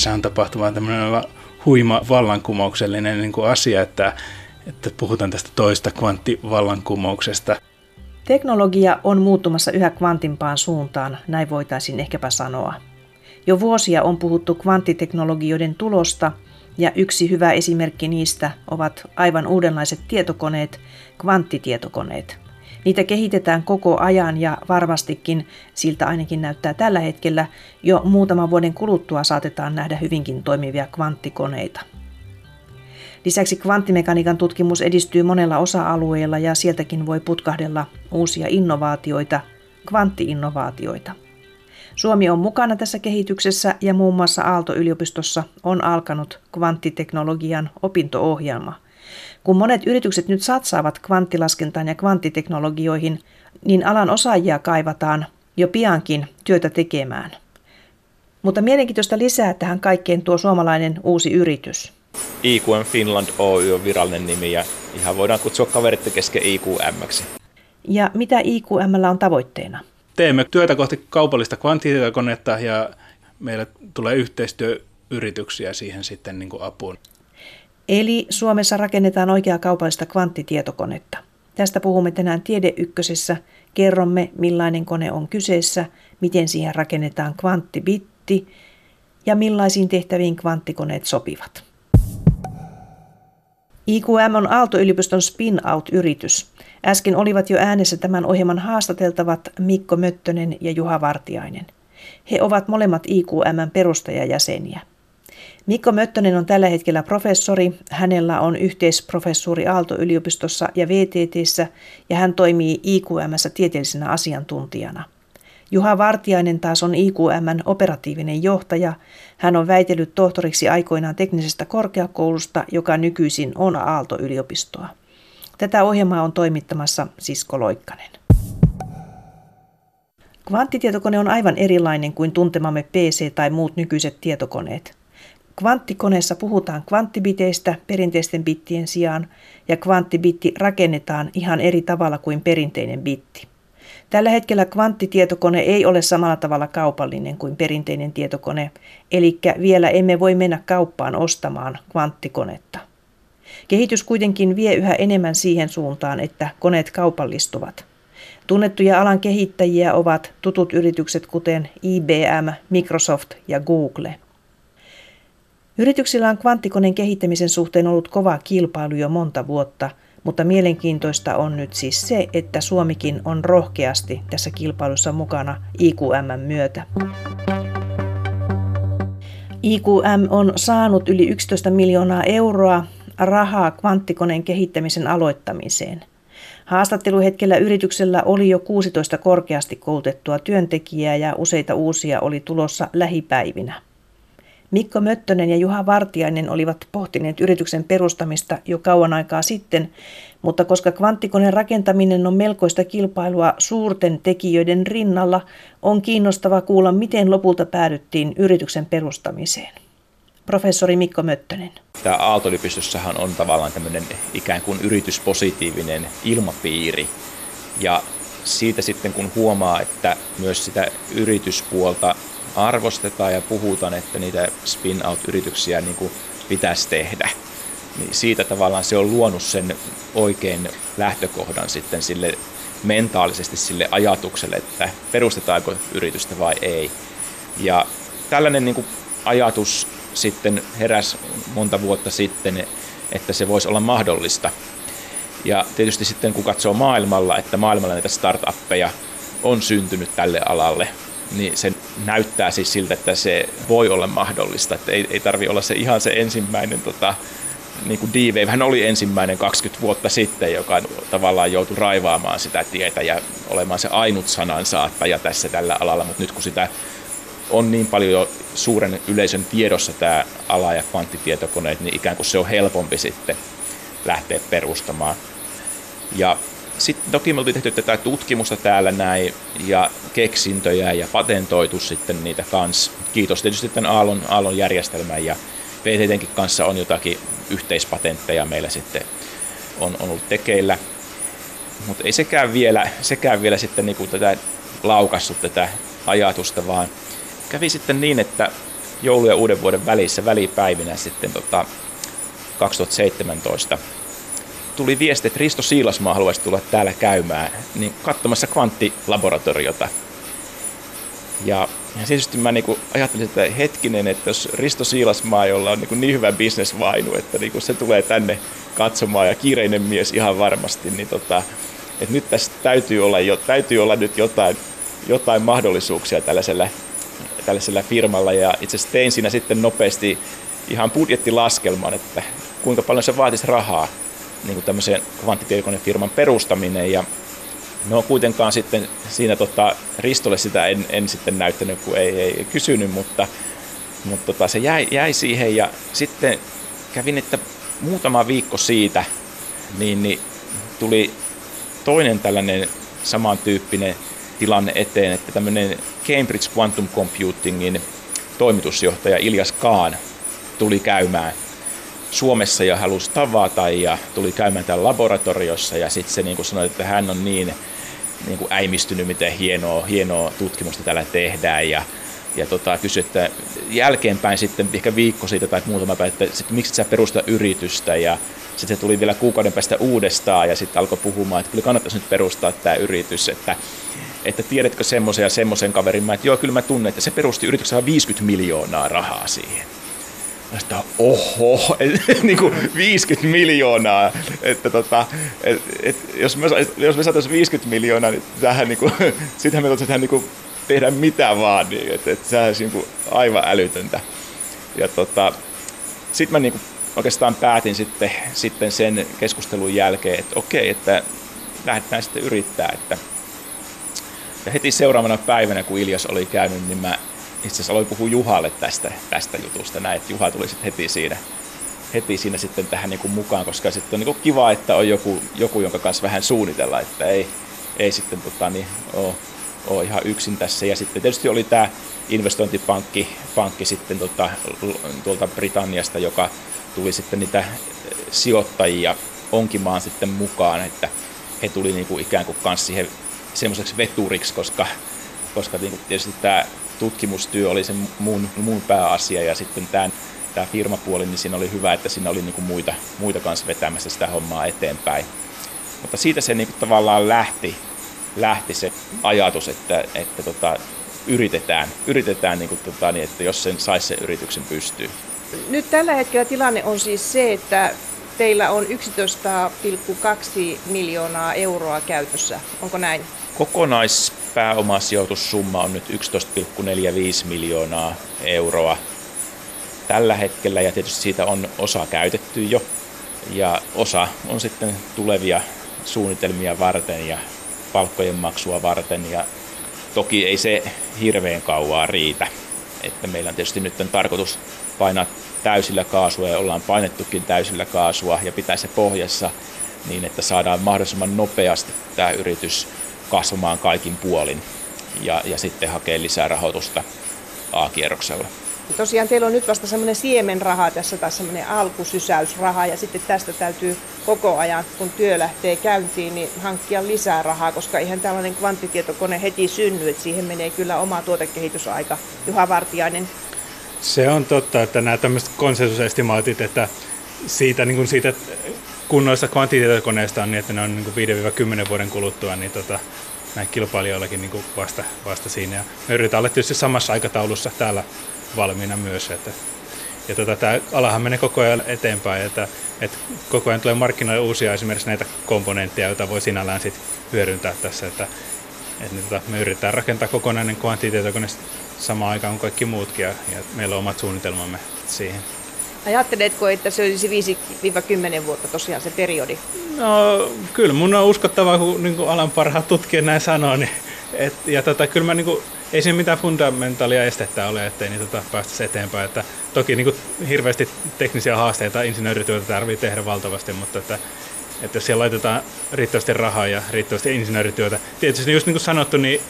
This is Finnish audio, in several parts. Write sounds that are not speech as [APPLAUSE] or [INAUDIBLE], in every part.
tässä on tapahtumaan tämmöinen huima vallankumouksellinen niin kuin asia, että, että puhutaan tästä toista kvanttivallankumouksesta. Teknologia on muuttumassa yhä kvantimpaan suuntaan, näin voitaisiin ehkäpä sanoa. Jo vuosia on puhuttu kvanttiteknologioiden tulosta, ja yksi hyvä esimerkki niistä ovat aivan uudenlaiset tietokoneet, kvanttitietokoneet. Niitä kehitetään koko ajan ja varmastikin, siltä ainakin näyttää tällä hetkellä, jo muutaman vuoden kuluttua saatetaan nähdä hyvinkin toimivia kvanttikoneita. Lisäksi kvanttimekaniikan tutkimus edistyy monella osa-alueella ja sieltäkin voi putkahdella uusia innovaatioita, kvanttiinnovaatioita. Suomi on mukana tässä kehityksessä ja muun muassa Aalto-yliopistossa on alkanut kvanttiteknologian opinto-ohjelma. Kun monet yritykset nyt satsaavat kvanttilaskentaan ja kvanttiteknologioihin, niin alan osaajia kaivataan jo piankin työtä tekemään. Mutta mielenkiintoista lisää tähän kaikkeen tuo suomalainen uusi yritys. IQM Finland Oy on virallinen nimi ja ihan voidaan kutsua kaverit kesken IQM. Ja mitä IQM on tavoitteena? teemme työtä kohti kaupallista kvanttitietokonetta ja meillä tulee yhteistyöyrityksiä siihen sitten niin kuin apuun. Eli Suomessa rakennetaan oikeaa kaupallista kvanttitietokonetta. Tästä puhumme tänään Tiede Ykkösessä. Kerromme, millainen kone on kyseessä, miten siihen rakennetaan kvanttibitti ja millaisiin tehtäviin kvanttikoneet sopivat. IQM on Aalto-yliopiston spin-out-yritys. Äsken olivat jo äänessä tämän ohjelman haastateltavat Mikko Möttönen ja Juha Vartiainen. He ovat molemmat IQMn perustajajäseniä. Mikko Möttönen on tällä hetkellä professori, hänellä on yhteisprofessuuri Aalto-yliopistossa ja VTTssä ja hän toimii IQMssä tieteellisenä asiantuntijana. Juha Vartiainen taas on IQMn operatiivinen johtaja. Hän on väitellyt tohtoriksi aikoinaan teknisestä korkeakoulusta, joka nykyisin on Aalto-yliopistoa. Tätä ohjelmaa on toimittamassa Sisko Loikkanen. Kvanttitietokone on aivan erilainen kuin tuntemamme PC tai muut nykyiset tietokoneet. Kvanttikoneessa puhutaan kvanttibiteistä perinteisten bittien sijaan ja kvanttibitti rakennetaan ihan eri tavalla kuin perinteinen bitti. Tällä hetkellä kvanttitietokone ei ole samalla tavalla kaupallinen kuin perinteinen tietokone, eli vielä emme voi mennä kauppaan ostamaan kvanttikonetta. Kehitys kuitenkin vie yhä enemmän siihen suuntaan, että koneet kaupallistuvat. Tunnettuja alan kehittäjiä ovat tutut yritykset kuten IBM, Microsoft ja Google. Yrityksillä on kvanttikoneen kehittämisen suhteen ollut kova kilpailu jo monta vuotta, mutta mielenkiintoista on nyt siis se, että Suomikin on rohkeasti tässä kilpailussa mukana IQM myötä. IQM on saanut yli 11 miljoonaa euroa rahaa kvanttikoneen kehittämisen aloittamiseen. Haastatteluhetkellä yrityksellä oli jo 16 korkeasti koulutettua työntekijää ja useita uusia oli tulossa lähipäivinä. Mikko Möttönen ja Juha Vartiainen olivat pohtineet yrityksen perustamista jo kauan aikaa sitten, mutta koska kvanttikoneen rakentaminen on melkoista kilpailua suurten tekijöiden rinnalla, on kiinnostava kuulla, miten lopulta päädyttiin yrityksen perustamiseen professori Mikko Möttönen. Tämä Aalto-yliopistossahan on tavallaan tämmöinen ikään kuin yrityspositiivinen ilmapiiri. Ja siitä sitten kun huomaa, että myös sitä yrityspuolta arvostetaan ja puhutaan, että niitä spin-out-yrityksiä niin kuin pitäisi tehdä, niin siitä tavallaan se on luonut sen oikein lähtökohdan sitten sille mentaalisesti sille ajatukselle, että perustetaanko yritystä vai ei. Ja tällainen niin kuin ajatus sitten heräs monta vuotta sitten, että se voisi olla mahdollista. Ja tietysti sitten kun katsoo maailmalla, että maailmalla näitä startuppeja on syntynyt tälle alalle, niin se näyttää siis siltä, että se voi olla mahdollista. Että ei, ei tarvi olla se ihan se ensimmäinen tota, niin kuin D-Wave hän oli ensimmäinen 20 vuotta sitten, joka tavallaan joutui raivaamaan sitä tietä ja olemaan se ainut sanansaattaja tässä tällä alalla, mutta nyt kun sitä on niin paljon jo suuren yleisön tiedossa tämä ala- ja kvanttitietokoneet, niin ikään kuin se on helpompi sitten lähteä perustamaan. Ja sitten toki me oltiin tehty tätä tutkimusta täällä näin ja keksintöjä ja patentoitu sitten niitä kanssa. Kiitos tietysti tämän Aallon, Aallon järjestelmän ja VTTnkin kanssa on jotakin yhteispatentteja meillä sitten on, on ollut tekeillä. Mutta ei sekään vielä, sekään vielä sitten niinku tätä laukassut tätä ajatusta, vaan kävi sitten niin, että joulu- ja uuden vuoden välissä välipäivinä sitten tota 2017 tuli viesti, että Risto Siilasmaa haluaisi tulla täällä käymään niin katsomassa kvanttilaboratoriota. Ja, ja tietysti mä niin ajattelin, että hetkinen, että jos Risto Siilasmaa, jolla on niin, niin hyvä bisnesvainu, että niin se tulee tänne katsomaan ja kiireinen mies ihan varmasti, niin tota, että nyt tässä täytyy olla, jo, täytyy olla nyt jotain, jotain mahdollisuuksia tällaisella, tällaisella firmalla. Ja itse asiassa tein siinä sitten nopeasti ihan budjettilaskelman, että kuinka paljon se vaatisi rahaa niin kuin tämmöisen kvanttitietokonefirman perustaminen. Ja no kuitenkaan sitten siinä tota, Ristolle sitä en, en sitten näyttänyt, kun ei, ei kysynyt, mutta, mutta tota, se jäi, jäi siihen ja sitten kävin, että muutama viikko siitä niin, niin tuli toinen tällainen samantyyppinen tilanne eteen, että tämmöinen Cambridge Quantum Computingin toimitusjohtaja Iljas Kaan tuli käymään Suomessa ja halusi tavata ja tuli käymään täällä laboratoriossa ja sitten se niin kuin sanoi, että hän on niin, niin kuin äimistynyt, miten hienoa, hienoa tutkimusta täällä tehdään ja, ja tota, kysyi, että jälkeenpäin sitten ehkä viikko siitä tai muutama päivä, että sitten, miksi sä perusta yritystä ja sitten se tuli vielä kuukauden päästä uudestaan ja sitten alkoi puhumaan, että kyllä kannattaisi nyt perustaa tämä yritys, että että tiedätkö semmoisen ja semmoisen kaverin, mä, että joo, kyllä mä tunnen, että se perusti yrityksen 50 miljoonaa rahaa siihen. Sitä, oho, niin kuin 50 miljoonaa, että tota, et, et, jos, me, jos me saataisiin 50 miljoonaa, niin tähän [LAUGHS] niin kuin, sitähän me voitaisiin niin tehdä mitä vaan, niin, että, että sehän olisi niin kuin aivan älytöntä. Ja tota, sitten mä niin kuin oikeastaan päätin sitten, sitten sen keskustelun jälkeen, että okei, että lähdetään sitten yrittää. Että ja heti seuraavana päivänä, kun Iljas oli käynyt, niin mä itse asiassa aloin puhua Juhalle tästä, tästä jutusta näin, että Juha tuli sitten heti siinä, heti siinä sitten tähän niin kuin mukaan, koska sitten on niin kuin kiva, että on joku, joku, jonka kanssa vähän suunnitella, että ei, ei sitten tota, niin, ole, ole ihan yksin tässä. Ja sitten tietysti oli tämä investointipankki pankki sitten tota, tuolta Britanniasta, joka tuli sitten niitä sijoittajia onkimaan sitten mukaan, että he tuli niin kuin ikään kuin kanssa siihen semmoiseksi veturiksi, koska, koska niin kuin tietysti tämä tutkimustyö oli se mun, mun pääasia ja sitten tämä, tämä firmapuoli, niin siinä oli hyvä, että siinä oli niin kuin muita, muita kanssa vetämässä sitä hommaa eteenpäin. Mutta siitä se niin kuin tavallaan lähti, lähti se ajatus, että, että tota, yritetään, yritetään niin kuin, tota, niin, että jos sen saisi sen yrityksen pystyy. Nyt tällä hetkellä tilanne on siis se, että teillä on 11,2 miljoonaa euroa käytössä. Onko näin? Kokonaispääomasijoitussumma on nyt 11,45 miljoonaa euroa tällä hetkellä ja tietysti siitä on osa käytetty jo ja osa on sitten tulevia suunnitelmia varten ja palkkojen maksua varten ja toki ei se hirveän kauaa riitä. Että meillä on tietysti nyt on tarkoitus painaa täysillä kaasua ja ollaan painettukin täysillä kaasua ja pitää se pohjassa niin, että saadaan mahdollisimman nopeasti tämä yritys kasvamaan kaikin puolin ja, ja sitten hakea lisää rahoitusta A-kierroksella. Tosiaan teillä on nyt vasta semmoinen siemenraha tässä tai semmoinen alkusysäysraha ja sitten tästä täytyy koko ajan, kun työ lähtee käyntiin, niin hankkia lisää rahaa, koska eihän tällainen kvanttitietokone heti synny, että siihen menee kyllä oma tuotekehitysaika. Juha Vartiainen. Se on totta, että nämä tämmöiset konsensusestimaatit, että siitä, niin kuin siitä kunnoista kvanttitietokoneista on niin, että ne on niin 5-10 vuoden kuluttua, niin tota, näin kilpailijoillakin niin vasta, vasta siinä. Ja me yritetään olla tietysti samassa aikataulussa täällä valmiina myös. Että, ja tota, tämä alahan menee koko ajan eteenpäin, että, että koko ajan tulee markkinoille uusia esimerkiksi näitä komponentteja, joita voi sinällään sit hyödyntää tässä. Että, että niin, tota, me yritetään rakentaa kokonainen kvanttitietokone samaan aikaan kuin kaikki muutkin ja, ja meillä on omat suunnitelmamme siihen. Ajatteletko, että se olisi 5-10 vuotta tosiaan se periodi? No kyllä mun on uskottava, kun niin kuin alan parhaat tutkijat näin sanoo. Niin, et, ja tota, kyllä mä niin kuin, ei siinä mitään fundamentaalia estettä ole, ettei niin tota, päästä eteenpäin. Että, toki niin kuin, hirveästi teknisiä haasteita insinöörityötä tarvitsee tehdä valtavasti, mutta että, että jos siellä laitetaan riittävästi rahaa ja riittävästi insinöörityötä. Tietysti just niin kuin sanottu, niin,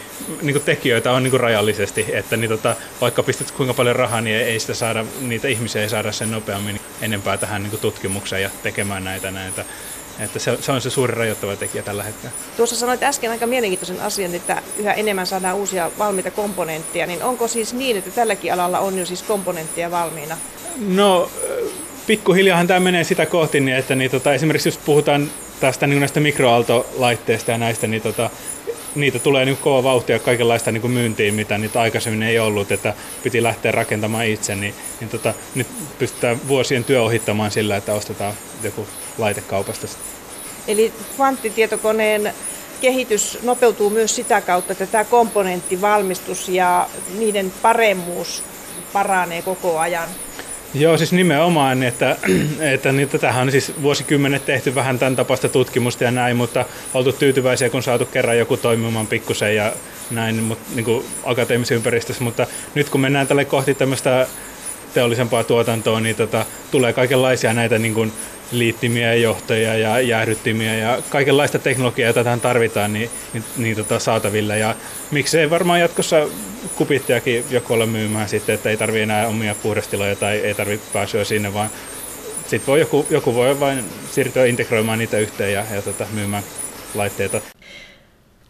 niin kuin tekijöitä on niin kuin rajallisesti, että niin tota, vaikka pistät kuinka paljon rahaa, niin ei sitä saada, niitä ihmisiä ei saada sen nopeammin enempää tähän niin kuin tutkimukseen ja tekemään näitä näitä. Että se, se on se suuri rajoittava tekijä tällä hetkellä. Tuossa sanoit äsken aika mielenkiintoisen asian, että yhä enemmän saadaan uusia valmiita komponentteja. Niin onko siis niin, että tälläkin alalla on jo siis komponentteja valmiina? No pikkuhiljaahan tämä menee sitä kohti, niin että niin, tota, esimerkiksi jos puhutaan tästä niin näistä mikroaaltolaitteista ja näistä, niin tota, niitä tulee niin kova vauhtia kaikenlaista niin myyntiin, mitä niitä aikaisemmin ei ollut, että piti lähteä rakentamaan itse, niin, niin tota, nyt pystytään vuosien työ ohittamaan sillä, että ostetaan joku laite kaupasta. Eli kvanttitietokoneen kehitys nopeutuu myös sitä kautta, että tämä komponenttivalmistus ja niiden paremmuus paranee koko ajan. Joo, siis nimenomaan, että, [CLEARS THROAT] että niin tätähän on siis vuosikymmenet tehty vähän tämän tapaista tutkimusta ja näin, mutta oltu tyytyväisiä, kun saatu kerran joku toimimaan pikkusen ja näin mutta, niin kuin akateemisessa ympäristössä, mutta nyt kun mennään tälle kohti tämmöistä teollisempaa tuotantoa, niin tota, tulee kaikenlaisia näitä niin kuin liittimiä ja johtoja ja jäähdyttimiä ja kaikenlaista teknologiaa, jota tähän tarvitaan, niin, niin, niin tota, saatavilla. Ja miksei varmaan jatkossa kupittiakin joku olla myymään sitten, että ei tarvitse enää omia puhdastiloja tai ei tarvitse pääsyä sinne, vaan sitten voi joku, joku voi vain siirtyä integroimaan niitä yhteen ja, ja tota, myymään laitteita.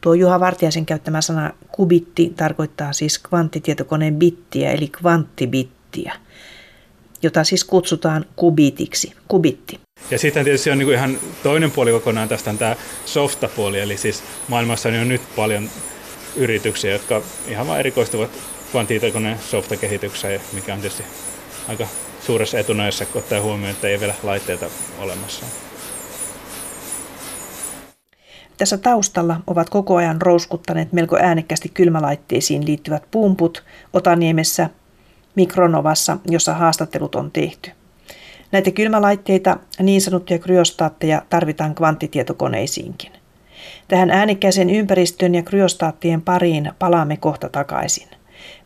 Tuo Juha Vartiaisen käyttämä sana kubitti tarkoittaa siis kvanttitietokoneen bittiä eli kvanttibittiä, jota siis kutsutaan kubitiksi, kubitti. Ja sitten tietysti on niin ihan toinen puoli kokonaan tästä on tämä softapuoli, eli siis maailmassa on jo nyt paljon yrityksiä, jotka ihan vain erikoistuvat kvanttitietokoneen softakehitykseen, mikä on tietysti aika suuressa etunojassa, kun ottaa huomioon, että ei vielä laitteita olemassa. Tässä taustalla ovat koko ajan rouskuttaneet melko äänekkäästi kylmälaitteisiin liittyvät pumput Otaniemessä, Mikronovassa, jossa haastattelut on tehty. Näitä kylmälaitteita, niin sanottuja kryostaatteja, tarvitaan kvanttitietokoneisiinkin. Tähän äänekkääseen ympäristön ja kryostaattien pariin palaamme kohta takaisin.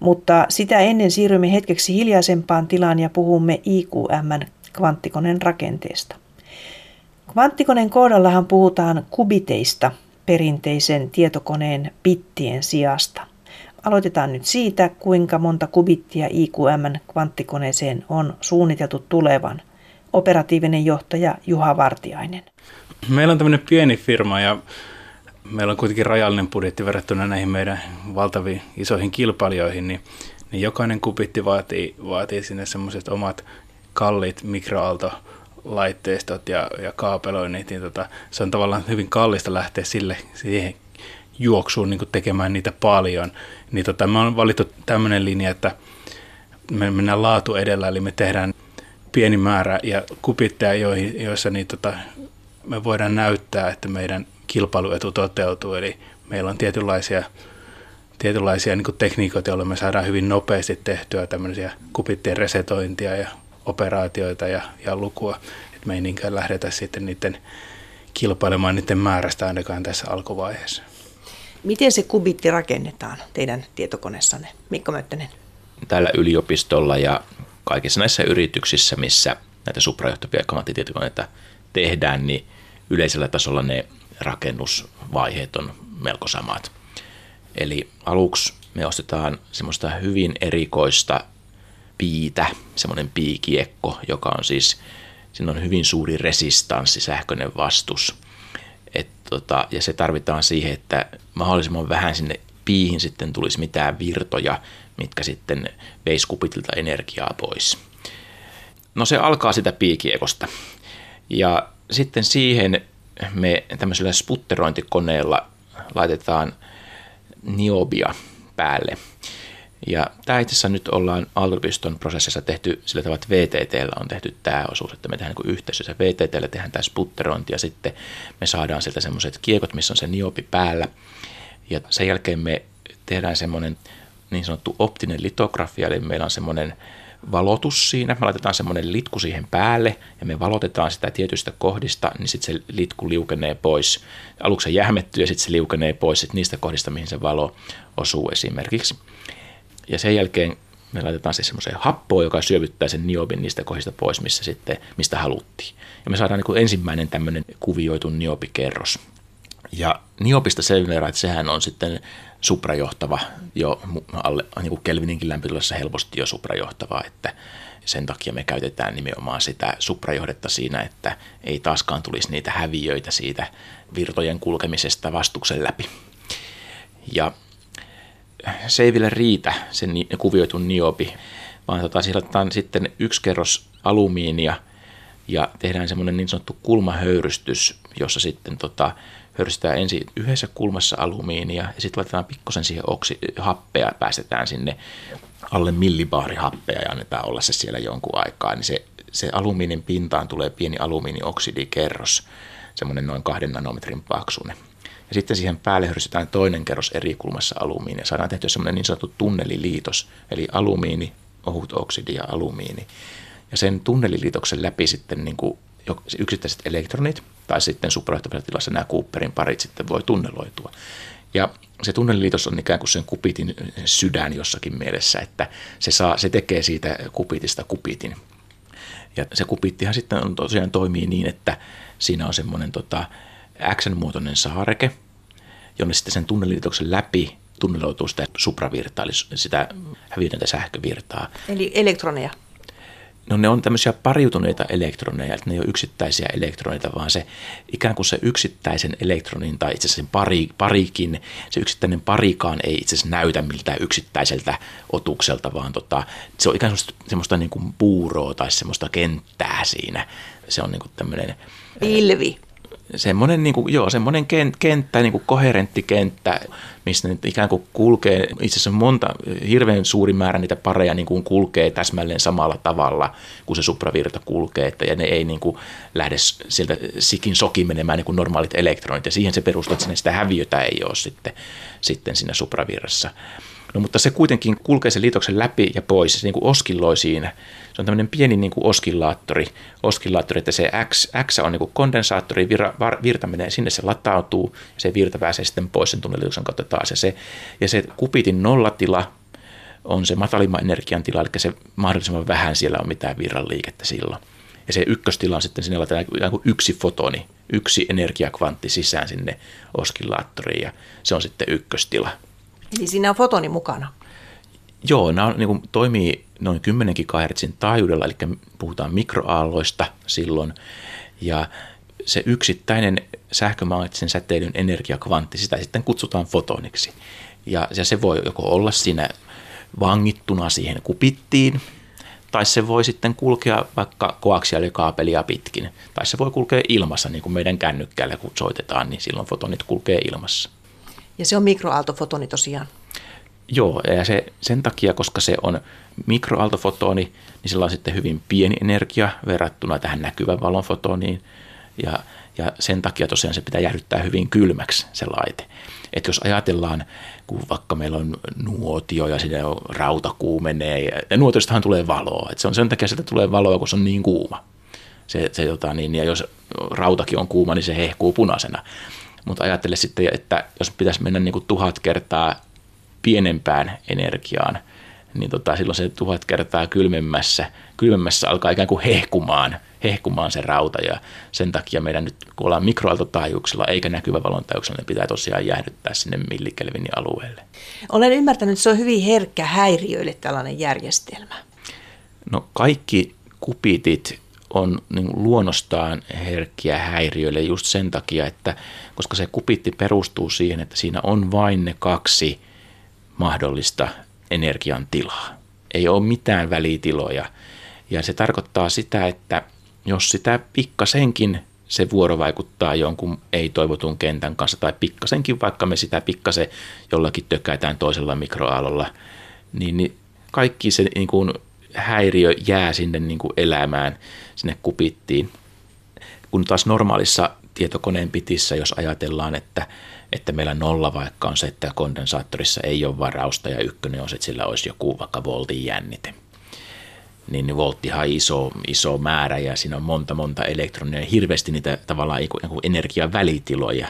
Mutta sitä ennen siirrymme hetkeksi hiljaisempaan tilaan ja puhumme IQM kvanttikoneen rakenteesta. Kvanttikoneen koodallahan puhutaan kubiteista perinteisen tietokoneen bittien sijasta. Aloitetaan nyt siitä, kuinka monta kubittia IQM kvanttikoneeseen on suunniteltu tulevan. Operatiivinen johtaja Juha Vartiainen. Meillä on tämmöinen pieni firma ja meillä on kuitenkin rajallinen budjetti verrattuna näihin meidän valtaviin isoihin kilpailijoihin, niin, niin jokainen kubitti vaatii, vaatii sinne semmoiset omat kalliit mikroaaltolaitteistot ja, ja kaapeloinnit, niin tota, se on tavallaan hyvin kallista lähteä sille, siihen juoksuun niin tekemään niitä paljon. Niin tota, me on valittu tämmöinen linja, että me mennään laatu edellä, eli me tehdään pieni määrä ja kupitteja, joissa niin tota, me voidaan näyttää, että meidän kilpailuetu toteutuu. Eli meillä on tietynlaisia, tietynlaisia niin tekniikoita, joilla me saadaan hyvin nopeasti tehtyä tämmöisiä kupittien resetointia ja operaatioita ja, ja lukua. Että me ei niinkään lähdetä sitten niiden kilpailemaan niiden määrästä ainakaan tässä alkuvaiheessa. Miten se kubitti rakennetaan teidän tietokoneessanne, Mikko Möttönen? Tällä yliopistolla ja kaikissa näissä yrityksissä, missä näitä suprajohtavia kvanttitietokoneita tehdään, niin yleisellä tasolla ne rakennusvaiheet on melko samat. Eli aluksi me ostetaan semmoista hyvin erikoista piitä, semmoinen piikiekko, joka on siis, siinä on hyvin suuri resistanssi, sähköinen vastus. Tota, ja se tarvitaan siihen, että mahdollisimman vähän sinne piihin sitten tulisi mitään virtoja, mitkä sitten veisi kupitilta energiaa pois. No se alkaa sitä piikiekosta. Ja sitten siihen me tämmöisellä sputterointikoneella laitetaan niobia päälle. Ja tämä itse asiassa nyt ollaan Aaltopiston prosessissa tehty sillä tavalla, että VTTllä on tehty tämä osuus, että me tehdään niin yhteisössä. VTTllä tehdään tämä sputterointi ja sitten me saadaan sieltä semmoiset kiekot, missä on se niobi päällä. Ja sen jälkeen me tehdään semmoinen niin sanottu optinen litografia, eli meillä on semmoinen valotus siinä. Me laitetaan semmoinen litku siihen päälle ja me valotetaan sitä tietystä kohdista, niin sitten se litku liukenee pois. Aluksi se jähmettyy ja sitten se liukenee pois sit niistä kohdista, mihin se valo osuu esimerkiksi. Ja sen jälkeen me laitetaan siis semmoiseen happoon, joka syövyttää sen niobin niistä kohdista pois, missä sitten, mistä haluttiin. Ja me saadaan niin ensimmäinen tämmöinen kuvioitu niobikerros. Ja niopista sen verran, että sehän on sitten suprajohtava jo alle, niin kuin Kelvininkin lämpötilassa helposti jo suprajohtava, että, Sen takia me käytetään nimenomaan sitä suprajohdetta siinä, että ei taaskaan tulisi niitä häviöitä siitä virtojen kulkemisesta vastuksen läpi. Ja se ei vielä riitä, sen kuvioitun niobi, vaan tota, siellä otetaan sitten yksi kerros alumiinia ja tehdään semmoinen niin sanottu kulmahöyrystys, jossa sitten tota, höyrystetään ensin yhdessä kulmassa alumiinia ja sitten laitetaan pikkosen siihen oksi, happea, päästetään sinne alle millibaari happea ja annetaan olla se siellä jonkun aikaa, niin se, se alumiinin pintaan tulee pieni alumiinioksidikerros, semmoinen noin kahden nanometrin paksuinen. Ja sitten siihen päälle höristetään toinen kerros eri kulmassa alumiinia. Saadaan tehtyä semmoinen niin sanottu tunneliliitos, eli alumiini, ohut oksidi ja alumiini. Ja sen tunneliliitoksen läpi sitten niin kuin yksittäiset elektronit tai sitten suprajohtavassa tilassa nämä Cooperin parit sitten voi tunneloitua. Ja se tunneliliitos on ikään kuin sen kupitin sydän jossakin mielessä, että se, saa, se tekee siitä kupitista kupitin. Ja se kupittihan sitten on, tosiaan toimii niin, että siinä on semmoinen tota, X-muotoinen saareke, jonne sitten sen tunneliliitoksen läpi tunneloituu sitä supravirtaa, eli sitä häviötöntä sähkövirtaa. Eli elektroneja? No ne on tämmöisiä pariutuneita elektroneja, että ne ei ole yksittäisiä elektroneita, vaan se ikään kuin se yksittäisen elektronin tai itse asiassa sen pari, parikin, se yksittäinen parikaan ei itse asiassa näytä miltään yksittäiseltä otukselta, vaan tota, se on ikään kuin semmoista niin kuin puuroa tai semmoista kenttää siinä. Se on niin kuin tämmöinen... Pilvi semmoinen, niin kuin, joo, semmoinen kenttä, niin kuin koherentti kenttä, missä nyt ikään kuin kulkee, itse asiassa monta, hirveän suuri määrä niitä pareja niin kuin kulkee täsmälleen samalla tavalla kuin se supravirta kulkee, että ja ne ei niin kuin lähde sieltä sikin soki menemään niin kuin normaalit elektronit, ja siihen se perustuu, että sitä häviötä ei ole sitten, sitten siinä supravirrassa. No mutta se kuitenkin kulkee sen liitoksen läpi ja pois, se niin kuin oskilloi siinä. Se on tämmöinen pieni niin kuin oskillaattori, oskillaattori, että se X, X on niin kuin kondensaattori, vir, virta menee sinne, se latautuu ja se virta pääsee sitten pois sen tunnelituksen kautta taas. Ja se, ja se kupitin nollatila on se matalimman energian tila, eli se mahdollisimman vähän siellä on mitään virran liikettä silloin. Ja se ykköstila on sitten sinne laitetaan kuin yksi fotoni, yksi energiakvantti sisään sinne oskillaattoriin ja se on sitten ykköstila. Eli siinä on fotoni mukana? Joo, nämä on, niin kuin, toimii noin 10 GHz taajuudella, eli puhutaan mikroaalloista silloin. Ja se yksittäinen sähkömagneettisen säteilyn energiakvantti, sitä sitten kutsutaan fotoniksi. Ja, ja se voi joko olla siinä vangittuna siihen kupittiin, tai se voi sitten kulkea vaikka koaksiaalikaapelia pitkin, tai se voi kulkea ilmassa, niin kuin meidän kännykkäällä kun soitetaan, niin silloin fotonit kulkee ilmassa. Ja se on mikroaaltofotoni tosiaan. Joo, ja se, sen takia, koska se on mikroaaltofotoni, niin sillä on sitten hyvin pieni energia verrattuna tähän näkyvän valon fotoniin. Ja, ja sen takia tosiaan se pitää jäähdyttää hyvin kylmäksi se laite. Että jos ajatellaan, kun vaikka meillä on nuotio ja sinne on rauta kuumenee, ja, ja nuotiostahan tulee valoa. Että se on sen takia, että tulee valoa, kun se on niin kuuma. Se, se, tota, niin, ja jos rautakin on kuuma, niin se hehkuu punaisena. Mutta ajattele sitten, että jos pitäisi mennä niin kuin tuhat kertaa pienempään energiaan, niin tota, silloin se tuhat kertaa kylmemmässä, kylmemmässä alkaa ikään kuin hehkumaan, hehkumaan se rauta ja sen takia meidän nyt, kun ollaan mikroaaltotaajuuksilla eikä näkyvä valon taajuuksilla, niin pitää tosiaan jäähdyttää sinne millikelvinin alueelle. Olen ymmärtänyt, että se on hyvin herkkä häiriöille tällainen järjestelmä. No kaikki kupitit on niin luonnostaan herkkiä häiriöille just sen takia, että koska se kupitti perustuu siihen, että siinä on vain ne kaksi mahdollista energian tilaa. Ei ole mitään välitiloja. Ja se tarkoittaa sitä, että jos sitä pikkasenkin se vuoro vaikuttaa jonkun ei-toivotun kentän kanssa, tai pikkasenkin vaikka me sitä pikkasen jollakin tökätään toisella mikroaalolla, niin, niin kaikki se niin kuin häiriö jää sinne niin kuin elämään, sinne kupittiin. Kun taas normaalissa tietokoneen pitissä, jos ajatellaan, että, että meillä nolla vaikka on se, että kondensaattorissa ei ole varausta ja ykkönen on se, että sillä olisi joku vaikka voltin jännite. Niin, volttihan iso, iso määrä ja siinä on monta monta elektronia ja hirveästi niitä tavallaan energiavälitiloja.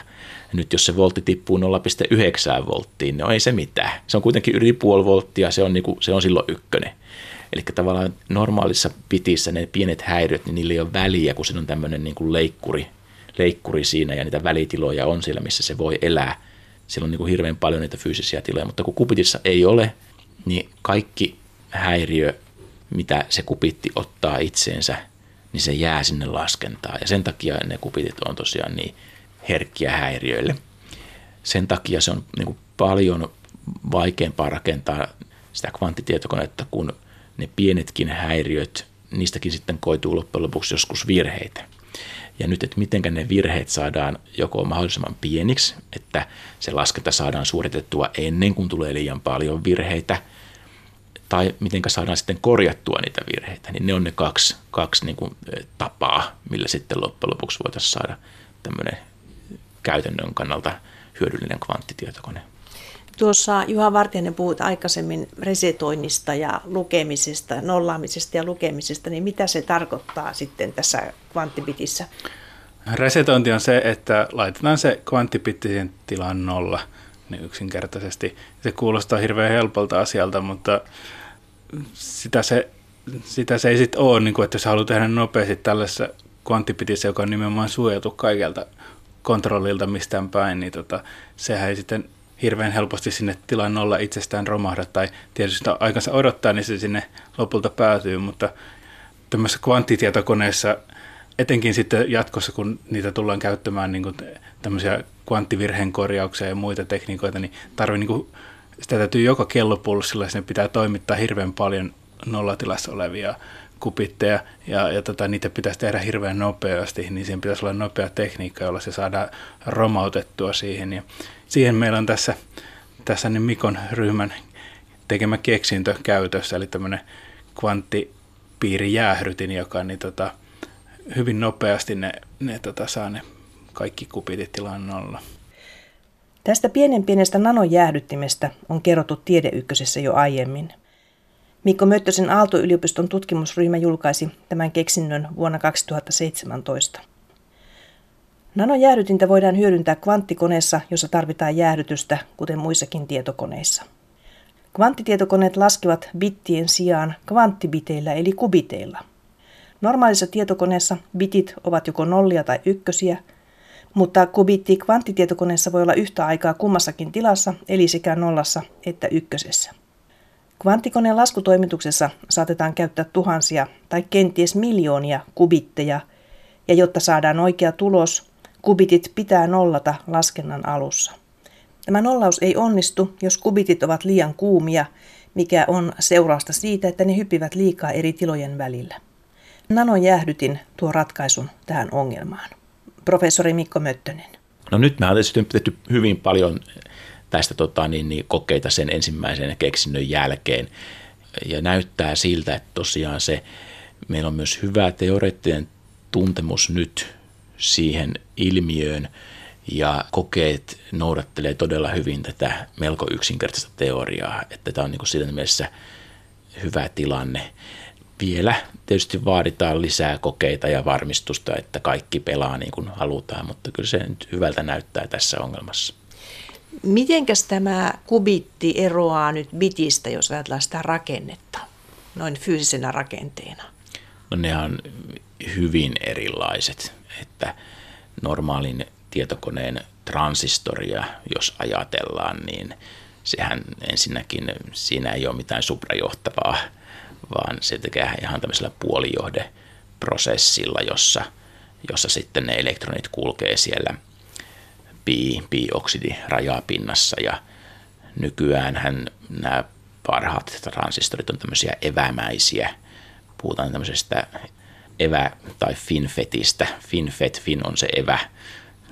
Nyt jos se voltti tippuu 0,9 volttiin, niin no ei se mitään. Se on kuitenkin yli puoli volttia, se on, niin kuin, se on silloin ykkönen. Eli tavallaan normaalissa pitissä ne pienet häiriöt, niin niillä ei ole väliä, kun siinä on tämmöinen niin kuin leikkuri, leikkuri siinä ja niitä välitiloja on siellä, missä se voi elää. Siellä on niin kuin hirveän paljon niitä fyysisiä tiloja, mutta kun kupitissa ei ole, niin kaikki häiriö mitä se kupitti ottaa itseensä, niin se jää sinne laskentaan. Ja sen takia ne kupitit on tosiaan niin herkkiä häiriöille. Sen takia se on niin kuin paljon vaikeampaa rakentaa sitä kvanttitietokonetta, kun ne pienetkin häiriöt, niistäkin sitten koituu loppujen lopuksi joskus virheitä. Ja nyt, että miten ne virheet saadaan joko mahdollisimman pieniksi, että se laskenta saadaan suoritettua ennen kuin tulee liian paljon virheitä, tai miten saadaan sitten korjattua niitä virheitä, niin ne on ne kaksi, kaksi niin kuin tapaa, millä sitten loppujen lopuksi voitaisiin saada tämmöinen käytännön kannalta hyödyllinen kvanttitietokone. Tuossa Juha Vartijainen puhut aikaisemmin resetoinnista ja lukemisesta, nollaamisesta ja lukemisesta, niin mitä se tarkoittaa sitten tässä kvanttibitissä? Resetointi on se, että laitetaan se kvanttibittisen tilaan nolla niin yksinkertaisesti. Se kuulostaa hirveän helpolta asialta, mutta sitä se, sitä se ei sitten ole, niin kuin, että jos haluaa tehdä nopeasti tällaisessa kvanttibitissä, joka on nimenomaan suojeltu kaikelta kontrollilta mistään päin, niin tota, sehän ei sitten hirveän helposti sinne tilan nolla itsestään romahda, tai tietysti aikansa odottaa, niin se sinne lopulta päätyy, mutta tämmöisessä kvanttitietokoneessa, etenkin sitten jatkossa, kun niitä tullaan käyttämään niin kuin tämmöisiä kvanttivirheen korjauksia ja muita tekniikoita, niin tarvii niin kuin, sitä täytyy joka kellopulssilla, sinne pitää toimittaa hirveän paljon nollatilassa olevia kupitteja ja, ja tota, niitä pitäisi tehdä hirveän nopeasti, niin siihen pitäisi olla nopea tekniikka, jolla se saadaan romautettua siihen. Ja siihen meillä on tässä, tässä niin Mikon ryhmän tekemä keksintö käytössä, eli tämmöinen kvanttipiirijäähdytin, joka niin tota, hyvin nopeasti ne, ne tota, saa ne kaikki kupitit tilan nolla. Tästä pienen pienestä nanojäähdyttimestä on kerrottu Tiedeykkösessä jo aiemmin. Mikko Möttösen Aalto-yliopiston tutkimusryhmä julkaisi tämän keksinnön vuonna 2017. Nanojäähdytintä voidaan hyödyntää kvanttikoneessa, jossa tarvitaan jäähdytystä, kuten muissakin tietokoneissa. Kvanttitietokoneet laskevat bittien sijaan kvanttibiteillä eli kubiteilla. Normaalissa tietokoneessa bitit ovat joko nollia tai ykkösiä, mutta kubitti kvanttitietokoneessa voi olla yhtä aikaa kummassakin tilassa, eli sekä nollassa että ykkösessä. Kvanttikoneen laskutoimituksessa saatetaan käyttää tuhansia tai kenties miljoonia kubitteja, ja jotta saadaan oikea tulos, kubitit pitää nollata laskennan alussa. Tämä nollaus ei onnistu, jos kubitit ovat liian kuumia, mikä on seurausta siitä, että ne hyppivät liikaa eri tilojen välillä. Nanojäähdytin tuo ratkaisun tähän ongelmaan. Professori Mikko Möttönen. No nyt me on tehty hyvin paljon tästä tota, niin, niin, kokeita sen ensimmäisen keksinnön jälkeen. Ja näyttää siltä, että tosiaan se, meillä on myös hyvä teoreettinen tuntemus nyt siihen ilmiöön, ja kokeet noudattelee todella hyvin tätä melko yksinkertaista teoriaa, että tämä on niin kuin siinä mielessä hyvä tilanne. Vielä tietysti vaaditaan lisää kokeita ja varmistusta, että kaikki pelaa niin kuin halutaan, mutta kyllä se nyt hyvältä näyttää tässä ongelmassa. Mitenkäs tämä kubitti eroaa nyt bitistä, jos ajatellaan sitä rakennetta, noin fyysisenä rakenteena? No ne on hyvin erilaiset, että normaalin tietokoneen transistoria, jos ajatellaan, niin sehän ensinnäkin siinä ei ole mitään suprajohtavaa, vaan se tekee ihan tämmöisellä puolijohdeprosessilla, jossa, jossa sitten ne elektronit kulkee siellä pi, pi-oksidi rajapinnassa ja nykyään hän nämä parhaat transistorit on tämmöisiä evämäisiä. Puhutaan tämmöisestä evä- tai finfetistä. Finfet, fin on se evä,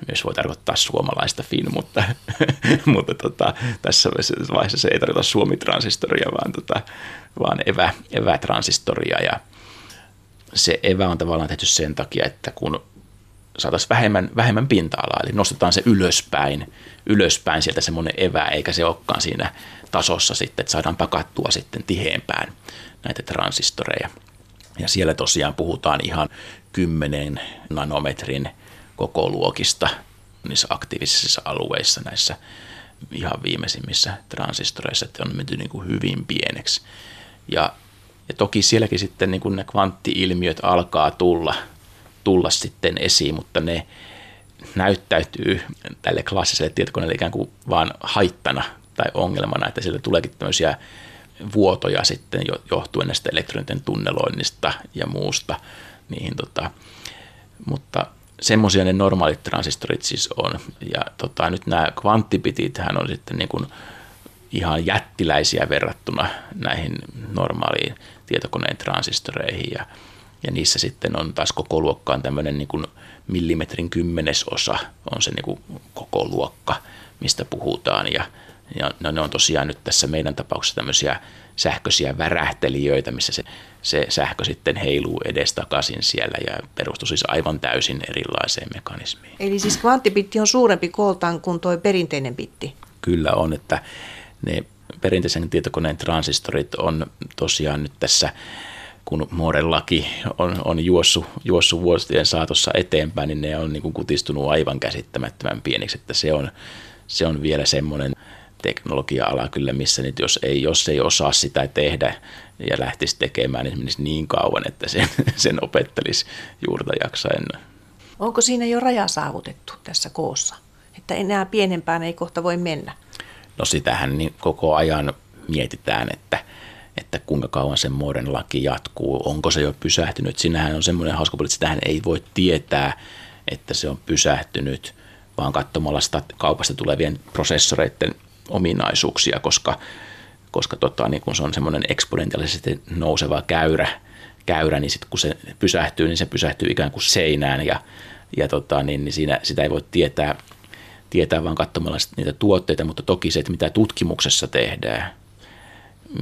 myös voi tarkoittaa suomalaista fin, mutta, [LAUGHS] mutta tota, tässä vaiheessa se ei tarkoita suomitransistoria, vaan, tota, vaan evä, evätransistoria. Ja se evä on tavallaan tehty sen takia, että kun saataisiin vähemmän, vähemmän pinta-alaa, eli nostetaan se ylöspäin, ylöspäin sieltä semmoinen evä, eikä se olekaan siinä tasossa sitten, että saadaan pakattua sitten tiheempään näitä transistoreja. Ja siellä tosiaan puhutaan ihan 10 nanometrin koko luokista niissä aktiivisissa alueissa näissä ihan viimeisimmissä transistoreissa, että on menty niin kuin hyvin pieneksi. Ja, ja toki sielläkin sitten niin kuin ne kvanttiilmiöt alkaa tulla – tulla sitten esiin, mutta ne näyttäytyy tälle klassiselle tietokoneelle ikään kuin vaan haittana tai ongelmana, että sieltä tuleekin tämmöisiä vuotoja sitten johtuen näistä elektroniten tunneloinnista ja muusta. Niihin, tota, mutta semmoisia ne normaalit transistorit siis on. Ja tota, nyt nämä hän on sitten niin kuin ihan jättiläisiä verrattuna näihin normaaliin tietokoneen transistoreihin. Ja, ja niissä sitten on taas koko luokkaan tämmöinen niin kuin millimetrin kymmenesosa on se niin kuin koko luokka, mistä puhutaan. Ja, ja no, ne on tosiaan nyt tässä meidän tapauksessa tämmöisiä sähköisiä värähtelijöitä, missä se, se sähkö sitten heiluu edestakaisin siellä ja perustuu siis aivan täysin erilaiseen mekanismiin. Eli siis kvanttibitti on suurempi kooltaan kuin tuo perinteinen bitti? Kyllä on, että ne perinteisen tietokoneen transistorit on tosiaan nyt tässä kun Mooren laki on, on juossut, juossut vuosien saatossa eteenpäin, niin ne on niin kuin kutistunut aivan käsittämättömän pieniksi, että se on, se on vielä semmoinen teknologia-ala kyllä, missä nyt jos ei, jos ei osaa sitä tehdä ja lähtisi tekemään, niin menisi niin kauan, että sen, [LAUGHS] sen opettelisi juurta jaksaen. Onko siinä jo raja saavutettu tässä koossa? Että enää pienempään ei kohta voi mennä? No sitähän niin koko ajan mietitään, että, että kuinka kauan sen muodon laki jatkuu, onko se jo pysähtynyt. Sinähän on semmoinen hauska että sitähän ei voi tietää, että se on pysähtynyt, vaan katsomalla sitä kaupasta tulevien prosessoreiden ominaisuuksia, koska, koska tota, niin kun se on semmoinen eksponentiaalisesti nouseva käyrä, käyrä niin sitten kun se pysähtyy, niin se pysähtyy ikään kuin seinään ja, ja tota, niin, niin siinä, sitä ei voi tietää, tietää vaan katsomalla niitä tuotteita, mutta toki se, että mitä tutkimuksessa tehdään,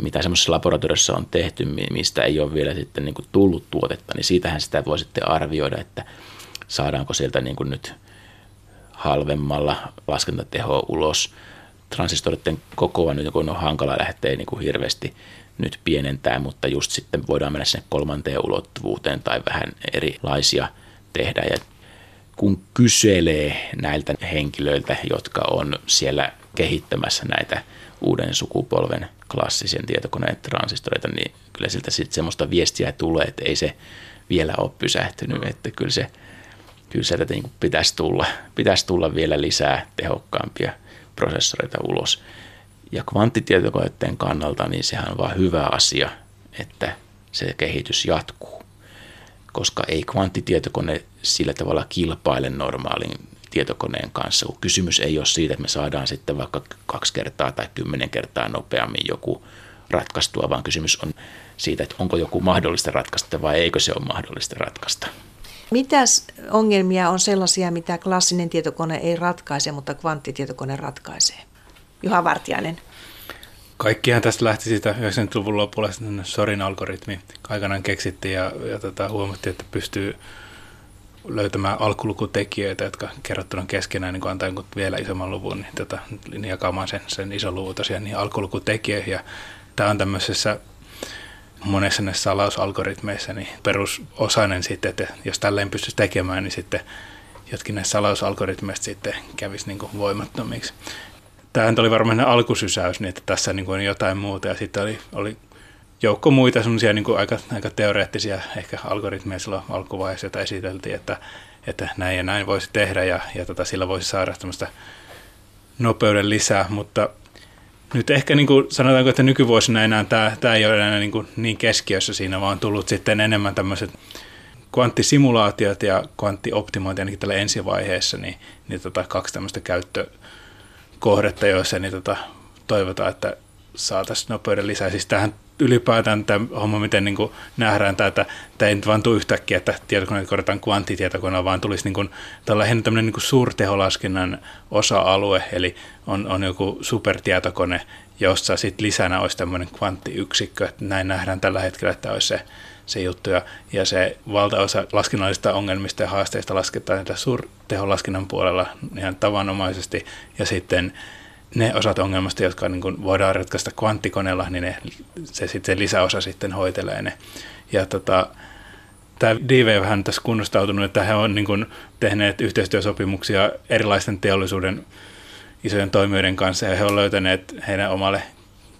mitä semmoisessa laboratoriossa on tehty, mistä ei ole vielä sitten niin kuin tullut tuotetta, niin siitähän sitä voi sitten arvioida, että saadaanko sieltä niin kuin nyt halvemmalla laskentatehoa ulos – transistoritten kokoa nyt on hankala lähteä niin kuin hirveästi nyt pienentää, mutta just sitten voidaan mennä sinne kolmanteen ulottuvuuteen tai vähän erilaisia tehdä. Ja kun kyselee näiltä henkilöiltä, jotka on siellä kehittämässä näitä uuden sukupolven klassisen tietokoneen transistoreita, niin kyllä siltä sitten semmoista viestiä tulee, että ei se vielä ole pysähtynyt, että kyllä se kyllä sieltä niin pitäisi tulla, pitäisi tulla vielä lisää tehokkaampia prosessoreita ulos. Ja kvanttitietokoneiden kannalta niin sehän on vain hyvä asia, että se kehitys jatkuu, koska ei kvanttitietokone sillä tavalla kilpaile normaalin tietokoneen kanssa, kun kysymys ei ole siitä, että me saadaan sitten vaikka kaksi kertaa tai kymmenen kertaa nopeammin joku ratkaistua, vaan kysymys on siitä, että onko joku mahdollista ratkaista vai eikö se ole mahdollista ratkaista. Mitäs ongelmia on sellaisia, mitä klassinen tietokone ei ratkaise, mutta kvanttitietokone ratkaisee? Juha Vartiainen. Kaikkihan tästä lähti siitä 90-luvun lopulla, Sorin algoritmi aikanaan keksittiin ja, ja tota, huomattiin, että pystyy löytämään alkulukutekijöitä, jotka kerrottuna keskenään niin antaa vielä isomman luvun, niin, tota, niin jakamaan sen, sen ison luvun tosiaan niin alkulukutekijöihin. Ja tämä on tämmöisessä monessa näissä salausalgoritmeissa niin perusosainen sitten, että jos tälleen pystyisi tekemään, niin sitten jotkin näistä salausalgoritmeista sitten kävisi niin kuin voimattomiksi. Tämähän oli varmaan alkusysäys, niin että tässä niin kuin jotain muuta ja sitten oli, oli joukko muita semmoisia niin aika, aika teoreettisia ehkä algoritmeja silloin alkuvaiheessa, joita esiteltiin, että, että näin ja näin voisi tehdä ja, ja tota, sillä voisi saada semmoista nopeuden lisää, mutta nyt ehkä niin kuin sanotaanko, että nykyvuosina enää tämä, tämä ei ole enää niin, kuin niin keskiössä siinä, vaan on tullut sitten enemmän tämmöiset kvanttisimulaatiot ja kvanttioptimointi ainakin tällä ensivaiheessa, niin, niin tota, kaksi tämmöistä käyttökohdetta, joissa niin tota, toivotaan, että saataisiin nopeuden lisää. Siis tähän ylipäätään tämä homma, miten niin kuin nähdään tämä, että tämä ei nyt vaan tule yhtäkkiä, että tietokoneet korjataan kvanttitietokoneella, vaan tulisi niin kuin, tällainen tämmöinen niin kuin suurteholaskennan osa-alue, eli on, on joku supertietokone, jossa sitten lisänä olisi tämmöinen kvanttiyksikkö, että näin nähdään tällä hetkellä, että olisi se, se juttu, ja, ja se valtaosa laskennallisista ongelmista ja haasteista lasketaan suurteholaskennan puolella ihan tavanomaisesti, ja sitten ne osat ongelmasta, jotka niin kuin voidaan ratkaista kvanttikoneella, niin ne, se, sit se lisäosa sitten hoitelee ne. Ja tota, tämä DV vähän tässä kunnostautunut, että he on niin tehneet yhteistyösopimuksia erilaisten teollisuuden isojen toimijoiden kanssa ja he ovat löytäneet heidän omalle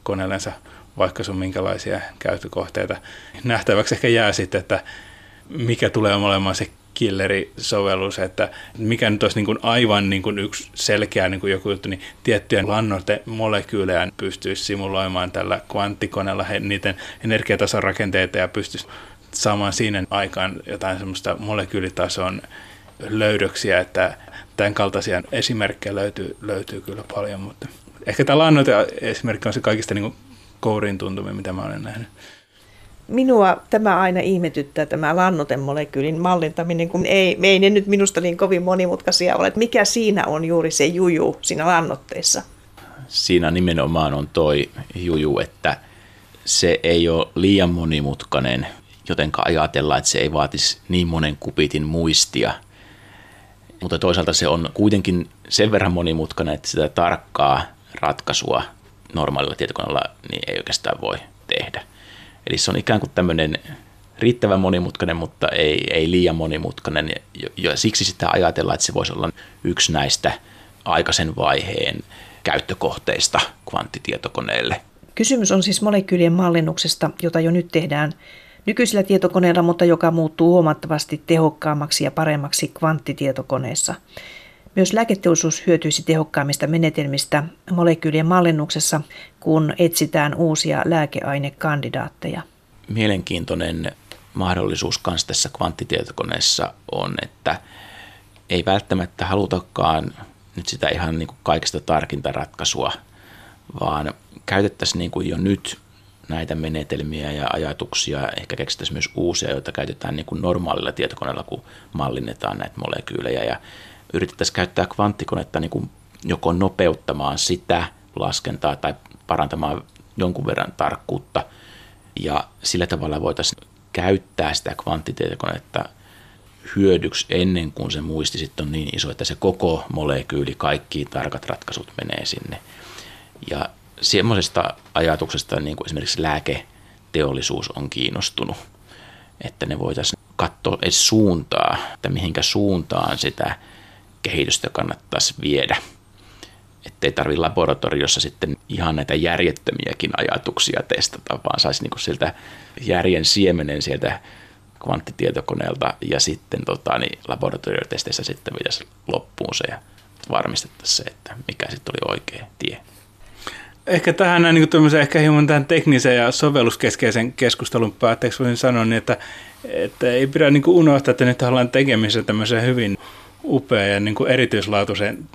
koneellensa vaikka sun minkälaisia käyttökohteita. Nähtäväksi ehkä jää sitten, että mikä tulee olemaan se killerisovellus, että mikä nyt olisi niin kuin aivan niin kuin yksi selkeä niin kuin joku juttu, niin tiettyjä lannoitemolekyylejä pystyisi simuloimaan tällä kvanttikoneella niiden energiatason rakenteita ja pystyisi saamaan siinä aikaan jotain semmoista molekyylitason löydöksiä, että tämän kaltaisia esimerkkejä löytyy, löytyy kyllä paljon, mutta ehkä tämä lannoite esimerkki on se kaikista niin kouriin tuntumia, mitä mä olen nähnyt. Minua tämä aina ihmetyttää, tämä lannotemolekyylin mallintaminen, kun ei, ei ne nyt minusta niin kovin monimutkaisia ole. Mikä siinä on juuri se juju siinä lannoitteessa? Siinä nimenomaan on toi juju, että se ei ole liian monimutkainen, jotenka ajatellaan, että se ei vaatisi niin monen kupitin muistia. Mutta toisaalta se on kuitenkin sen verran monimutkainen, että sitä tarkkaa ratkaisua normaalilla tietokoneella niin ei oikeastaan voi tehdä. Eli se on ikään kuin tämmöinen riittävän monimutkainen, mutta ei, ei liian monimutkainen. Ja, ja siksi sitä ajatellaan, että se voisi olla yksi näistä aikaisen vaiheen käyttökohteista kvanttitietokoneelle. Kysymys on siis molekyylien mallinnuksesta, jota jo nyt tehdään nykyisillä tietokoneilla, mutta joka muuttuu huomattavasti tehokkaammaksi ja paremmaksi kvanttitietokoneessa. Myös lääketeollisuus hyötyisi tehokkaammista menetelmistä molekyylien mallinnuksessa, kun etsitään uusia lääkeainekandidaatteja. Mielenkiintoinen mahdollisuus myös tässä kvanttitietokoneessa on, että ei välttämättä halutakaan nyt sitä ihan niin kuin kaikista tarkinta ratkaisua, vaan käytettäisiin niin kuin jo nyt näitä menetelmiä ja ajatuksia, ehkä keksittäisiin myös uusia, joita käytetään niin kuin normaalilla tietokoneella, kun mallinnetaan näitä molekyylejä ja yritettäisiin käyttää kvanttikonetta niin kuin joko nopeuttamaan sitä laskentaa tai parantamaan jonkun verran tarkkuutta ja sillä tavalla voitaisiin käyttää sitä kvanttitietokonetta hyödyksi ennen kuin se muisti sitten on niin iso, että se koko molekyyli, kaikki tarkat ratkaisut menee sinne. Ja semmoisesta ajatuksesta niin kuin esimerkiksi lääketeollisuus on kiinnostunut, että ne voitaisiin katsoa edes suuntaa, että mihinkä suuntaan sitä kehitystä kannattaisi viedä. Että ei tarvitse laboratoriossa sitten ihan näitä järjettömiäkin ajatuksia testata, vaan saisi niin sieltä järjen siemenen sieltä kvanttitietokoneelta ja sitten tota, niin laboratoriotesteissä sitten pitäisi loppuun se ja varmistettaisiin se, että mikä sitten oli oikea tie. Ehkä tähän näin, niin ehkä hieman tähän teknisen ja sovelluskeskeisen keskustelun päätteeksi voisin sanoa, niin että, että ei pidä niin unohtaa, että nyt ollaan tekemisissä tämmöisen hyvin upea ja niin kuin erityislaatuisen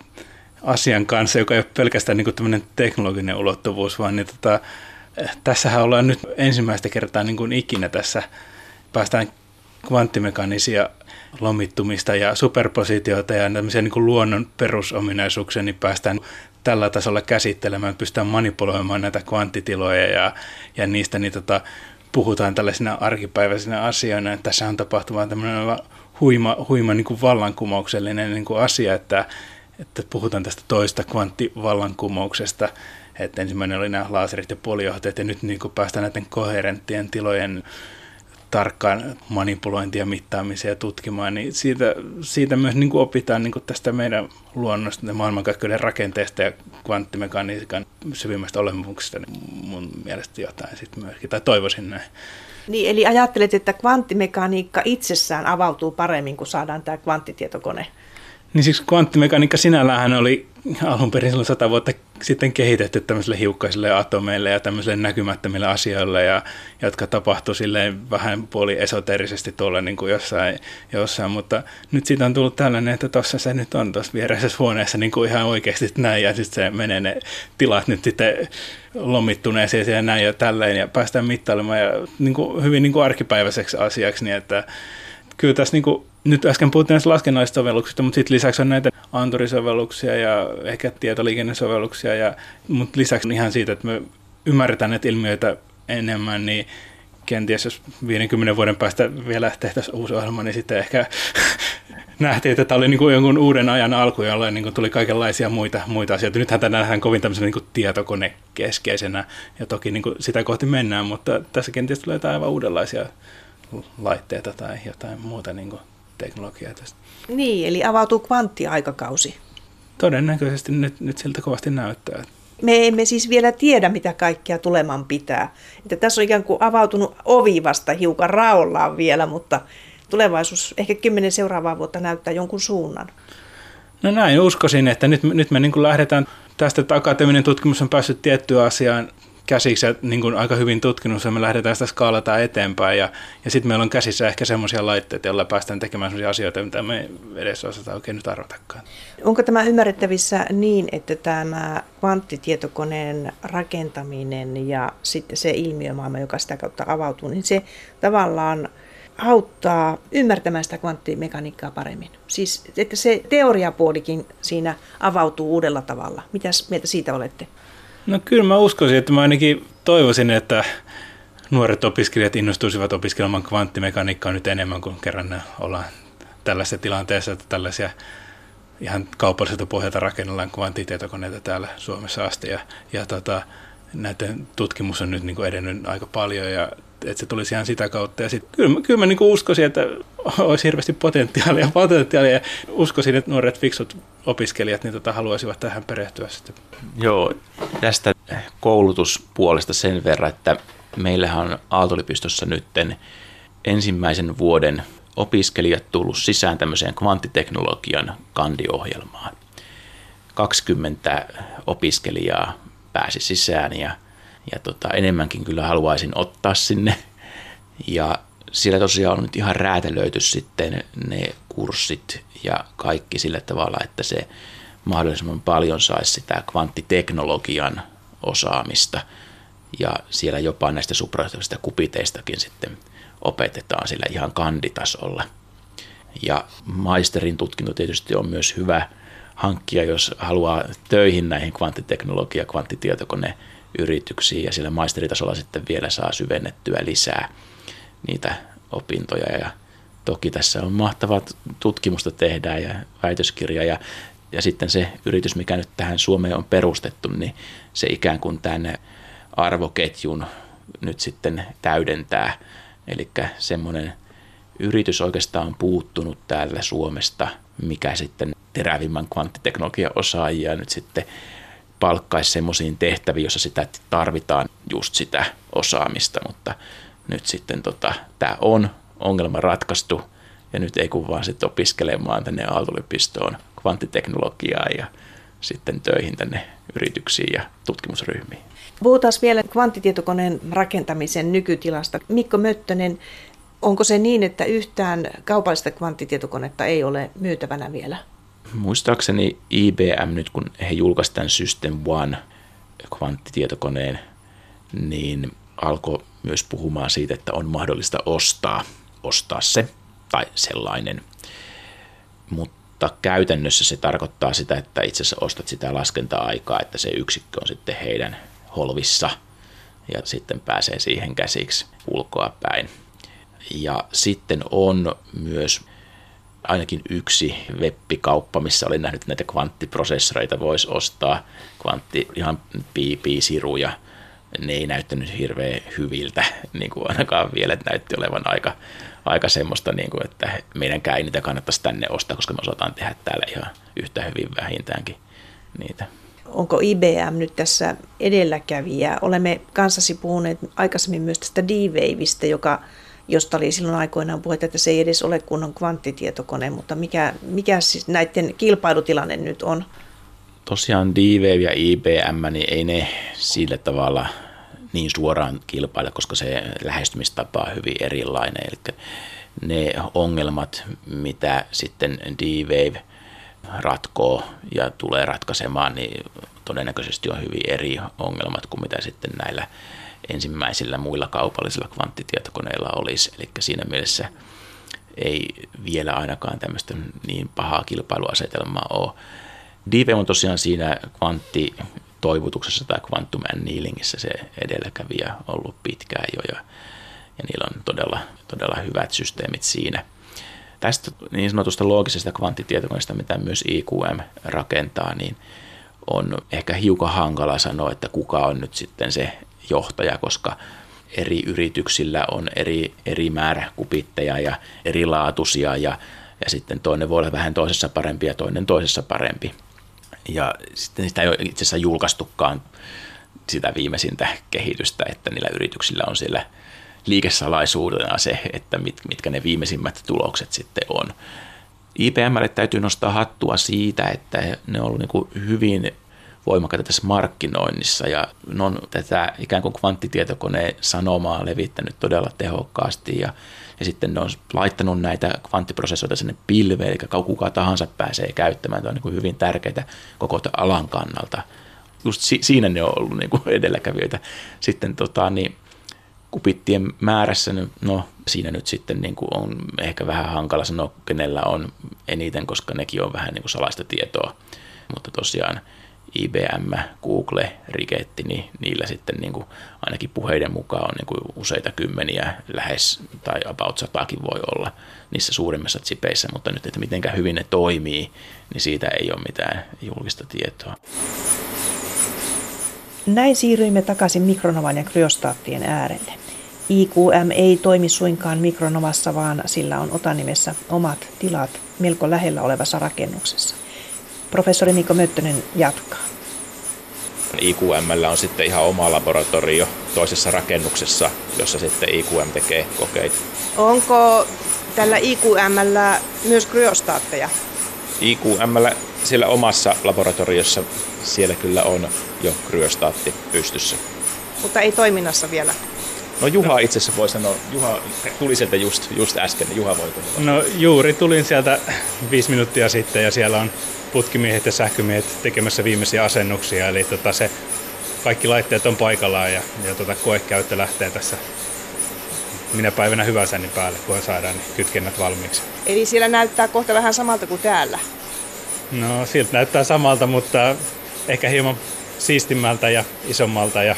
asian kanssa, joka ei ole pelkästään niin kuin teknologinen ulottuvuus, vaan niin tota, tässähän ollaan nyt ensimmäistä kertaa niin kuin ikinä tässä, päästään kvanttimekanisia lomittumista ja superpositioita ja tämmöisiä niin kuin luonnon perusominaisuuksia, niin päästään tällä tasolla käsittelemään, pystytään manipuloimaan näitä kvanttitiloja ja, ja niistä niin tota, puhutaan tällaisina arkipäiväisinä asioina. Tässä on tapahtumaan tämmöinen huima, huima niin kuin vallankumouksellinen niin kuin asia, että, että puhutaan tästä toista kvanttivallankumouksesta, että ensimmäinen oli nämä laserit ja puolijohteet ja nyt niin kuin päästään näiden koherenttien tilojen tarkkaan manipulointia, mittaamiseen ja tutkimaan, niin siitä, siitä myös niin kuin opitaan niin kuin tästä meidän luonnosta ja maailmankaikkeuden rakenteesta ja kvanttimekaniikan syvimmästä olemuksesta niin mun mielestä jotain sitten myöskin, tai toivoisin näin. Niin, eli ajattelet, että kvanttimekaniikka itsessään avautuu paremmin, kun saadaan tämä kvanttitietokone? Niin siis kvanttimekaniikka sinällään oli alun perin silloin sata vuotta sitten kehitetty tämmöisille hiukkaisille atomeille ja tämmöisille näkymättömille asioille, ja, jotka tapahtuu silleen vähän puoli esoterisesti tuolla niin kuin jossain, jossain, mutta nyt siitä on tullut tällainen, että tuossa se nyt on tuossa viereisessä huoneessa niin kuin ihan oikeasti näin, ja sitten se menee ne tilat nyt sitten lomittuneeseen ja näin ja tälleen, ja päästään mittailemaan. Ja niin kuin, hyvin niin kuin arkipäiväiseksi asiaksi, niin että kyllä tässä niin kuin, nyt äsken puhuttiin näistä laskennallisista mutta sitten lisäksi on näitä anturisovelluksia ja ehkä tietoliikennesovelluksia, ja, mutta lisäksi ihan siitä, että me ymmärretään näitä ilmiöitä enemmän, niin kenties jos 50 vuoden päästä vielä tehtäisiin uusi ohjelma, niin sitten ehkä [LAUGHS] nähtiin, että tämä oli niin kuin jonkun uuden ajan alku, jolla niin kuin tuli kaikenlaisia muita, muita asioita. Nythän tämä nähdään kovin tämmöisenä niin kuin tietokonekeskeisenä, ja toki niin kuin sitä kohti mennään, mutta tässä kenties tulee jotain aivan uudenlaisia laitteita tai jotain muuta niin kuin teknologiaa tästä. Niin, eli avautuu kvanttiaikakausi. Todennäköisesti nyt, nyt siltä kovasti näyttää. Me emme siis vielä tiedä, mitä kaikkea tuleman pitää. Että tässä on ikään kuin avautunut ovi vasta hiukan raollaan vielä, mutta tulevaisuus, ehkä kymmenen seuraavaa vuotta näyttää jonkun suunnan? No näin uskoisin, että nyt, nyt me niin lähdetään tästä, että akateeminen tutkimus on päässyt tiettyyn asiaan käsiksi ja niin kuin aika hyvin tutkinut, ja me lähdetään sitä skaalata eteenpäin. Ja, ja sitten meillä on käsissä ehkä semmoisia laitteita, joilla päästään tekemään sellaisia asioita, mitä me edes osataan oikein nyt arvatakaan. Onko tämä ymmärrettävissä niin, että tämä kvanttitietokoneen rakentaminen ja sitten se ilmiömaailma, joka sitä kautta avautuu, niin se tavallaan auttaa ymmärtämään sitä kvanttimekaniikkaa paremmin. Siis, että se teoriapuolikin siinä avautuu uudella tavalla. Mitäs mieltä siitä olette? No kyllä mä uskoisin, että mä ainakin toivoisin, että nuoret opiskelijat innostuisivat opiskelemaan kvanttimekaniikkaa nyt enemmän kuin kerran ollaan tällaisessa tilanteessa, että tällaisia ihan kaupalliselta pohjalta rakennellaan kvanttitietokoneita täällä Suomessa asti. Ja, ja tota, näiden tutkimus on nyt niin kuin edennyt aika paljon ja että se tulisi ihan sitä kautta. Ja sitten kyllä, kyllä mä niin kuin uskoisin, että olisi hirveästi potentiaalia, potentiaalia ja uskoisin, että nuoret fiksut opiskelijat niin tota, haluaisivat tähän perehtyä sitten. Joo, tästä koulutuspuolesta sen verran, että meillähän on Aaltolipistossa nytten ensimmäisen vuoden opiskelijat tullut sisään tämmöiseen kvanttiteknologian kandiohjelmaan. 20 opiskelijaa pääsi sisään ja ja tota, enemmänkin kyllä haluaisin ottaa sinne. Ja siellä tosiaan on nyt ihan räätälöity sitten ne kurssit ja kaikki sillä tavalla, että se mahdollisimman paljon saisi sitä kvanttiteknologian osaamista. Ja siellä jopa näistä suprajohtavista kupiteistakin sitten opetetaan sillä ihan kanditasolla. Ja maisterin tutkinto tietysti on myös hyvä hankkia, jos haluaa töihin näihin kvanttiteknologia- ja kvanttitietokone yrityksiin ja sillä maisteritasolla sitten vielä saa syvennettyä lisää niitä opintoja ja toki tässä on mahtavat tutkimusta tehdään ja väitöskirja ja, ja sitten se yritys, mikä nyt tähän Suomeen on perustettu, niin se ikään kuin tänne arvoketjun nyt sitten täydentää. Eli semmoinen yritys oikeastaan on puuttunut täällä Suomesta, mikä sitten terävimmän kvanttiteknologian osaajia nyt sitten palkkaisi semmoisiin tehtäviin, jossa sitä tarvitaan just sitä osaamista, mutta nyt sitten tota, tämä on ongelma ratkaistu ja nyt ei kun vaan sitten opiskelemaan tänne Aalto-yliopistoon kvanttiteknologiaa ja sitten töihin tänne yrityksiin ja tutkimusryhmiin. Puhutaan vielä kvanttitietokoneen rakentamisen nykytilasta. Mikko Möttönen, onko se niin, että yhtään kaupallista kvanttitietokonetta ei ole myytävänä vielä? Muistaakseni IBM nyt, kun he julkaisivat tämän System One kvanttitietokoneen, niin alkoi myös puhumaan siitä, että on mahdollista ostaa, ostaa se tai sellainen. Mutta käytännössä se tarkoittaa sitä, että itse asiassa ostat sitä laskenta-aikaa, että se yksikkö on sitten heidän holvissa ja sitten pääsee siihen käsiksi ulkoa päin. Ja sitten on myös ainakin yksi webbikauppa, missä oli nähnyt näitä kvanttiprosessoreita, voisi ostaa kvantti, ihan piisiruja. Ne ei näyttänyt hirveän hyviltä, [LAUGHS] niin kuin ainakaan vielä, että näytti olevan aika, aika semmoista, niin kuin, että meidänkään ei niitä kannattaisi tänne ostaa, koska me osataan tehdä täällä ihan yhtä hyvin vähintäänkin niitä. Onko IBM nyt tässä edelläkävijä? Olemme kanssasi puhuneet aikaisemmin myös tästä D-Waveista, joka josta oli silloin aikoinaan puhetta, että se ei edes ole kunnon kvanttitietokone, mutta mikä, mikä siis näiden kilpailutilanne nyt on? Tosiaan D-Wave ja IBM, niin ei ne sillä tavalla niin suoraan kilpaile, koska se lähestymistapa on hyvin erilainen. Eli ne ongelmat, mitä sitten D-Wave ratkoo ja tulee ratkaisemaan, niin todennäköisesti on hyvin eri ongelmat kuin mitä sitten näillä ensimmäisillä muilla kaupallisilla kvanttitietokoneilla olisi. Eli siinä mielessä ei vielä ainakaan tämmöistä niin pahaa kilpailuasetelmaa ole. Dive on tosiaan siinä kvanttitoivutuksessa tai quantum annealingissä se edelläkävijä ollut pitkään jo ja, ja niillä on todella, todella hyvät systeemit siinä. Tästä niin sanotusta loogisesta kvanttitietokoneesta, mitä myös IQM rakentaa, niin on ehkä hiukan hankala sanoa, että kuka on nyt sitten se johtaja, koska eri yrityksillä on eri, eri määrä kupitteja ja erilaatuisia ja, ja sitten toinen voi olla vähän toisessa parempi ja toinen toisessa parempi. Ja sitten sitä ei ole itse asiassa julkaistukaan sitä viimeisintä kehitystä, että niillä yrityksillä on siellä liikesalaisuudena se, että mit, mitkä ne viimeisimmät tulokset sitten on. IPMlle täytyy nostaa hattua siitä, että ne on ollut niin hyvin voimakkaita tässä markkinoinnissa ja ne on tätä ikään kuin kvanttitietokoneen sanomaa levittänyt todella tehokkaasti ja, ja sitten ne on laittanut näitä kvanttiprosessoita sinne pilveen, eli kuka tahansa pääsee käyttämään. Tämä on niin hyvin tärkeää koko alan kannalta. Just si- siinä ne on ollut niin kuin [LAUGHS] edelläkävijöitä. Sitten tota, niin, kupittien määrässä, no siinä nyt sitten niin kuin on ehkä vähän hankala sanoa, kenellä on eniten, koska nekin on vähän niin kuin salaista tietoa. Mutta tosiaan IBM, Google, Rigetti, niin niillä sitten niin kuin ainakin puheiden mukaan on niin kuin useita kymmeniä, lähes tai about satakin voi olla niissä suurimmissa chipeissä, mutta nyt, että mitenkä hyvin ne toimii, niin siitä ei ole mitään julkista tietoa. Näin siirryimme takaisin Mikronovan ja kryostaattien äärelle. IQM ei toimi suinkaan Mikronovassa, vaan sillä on otanimessä omat tilat melko lähellä olevassa rakennuksessa. Professori Mikko Möttönen jatkaa. IQM on sitten ihan oma laboratorio toisessa rakennuksessa, jossa sitten IQM tekee kokeita. Onko tällä IQM myös kryostaatteja? IQM siellä omassa laboratoriossa siellä kyllä on jo kryostaatti pystyssä. Mutta ei toiminnassa vielä? No Juha itse asiassa voi sanoa, Juha tuli sieltä just, just äsken, Juha voi No juuri tulin sieltä viisi minuuttia sitten ja siellä on putkimiehet ja sähkömiehet tekemässä viimeisiä asennuksia, eli tota se, kaikki laitteet on paikallaan ja, ja tota koekäyttö lähtee tässä minä päivänä hyvänsä niin päälle, kun saadaan niin kytkennät valmiiksi. Eli siellä näyttää kohta vähän samalta kuin täällä? No siltä näyttää samalta, mutta ehkä hieman siistimmältä ja isommalta ja,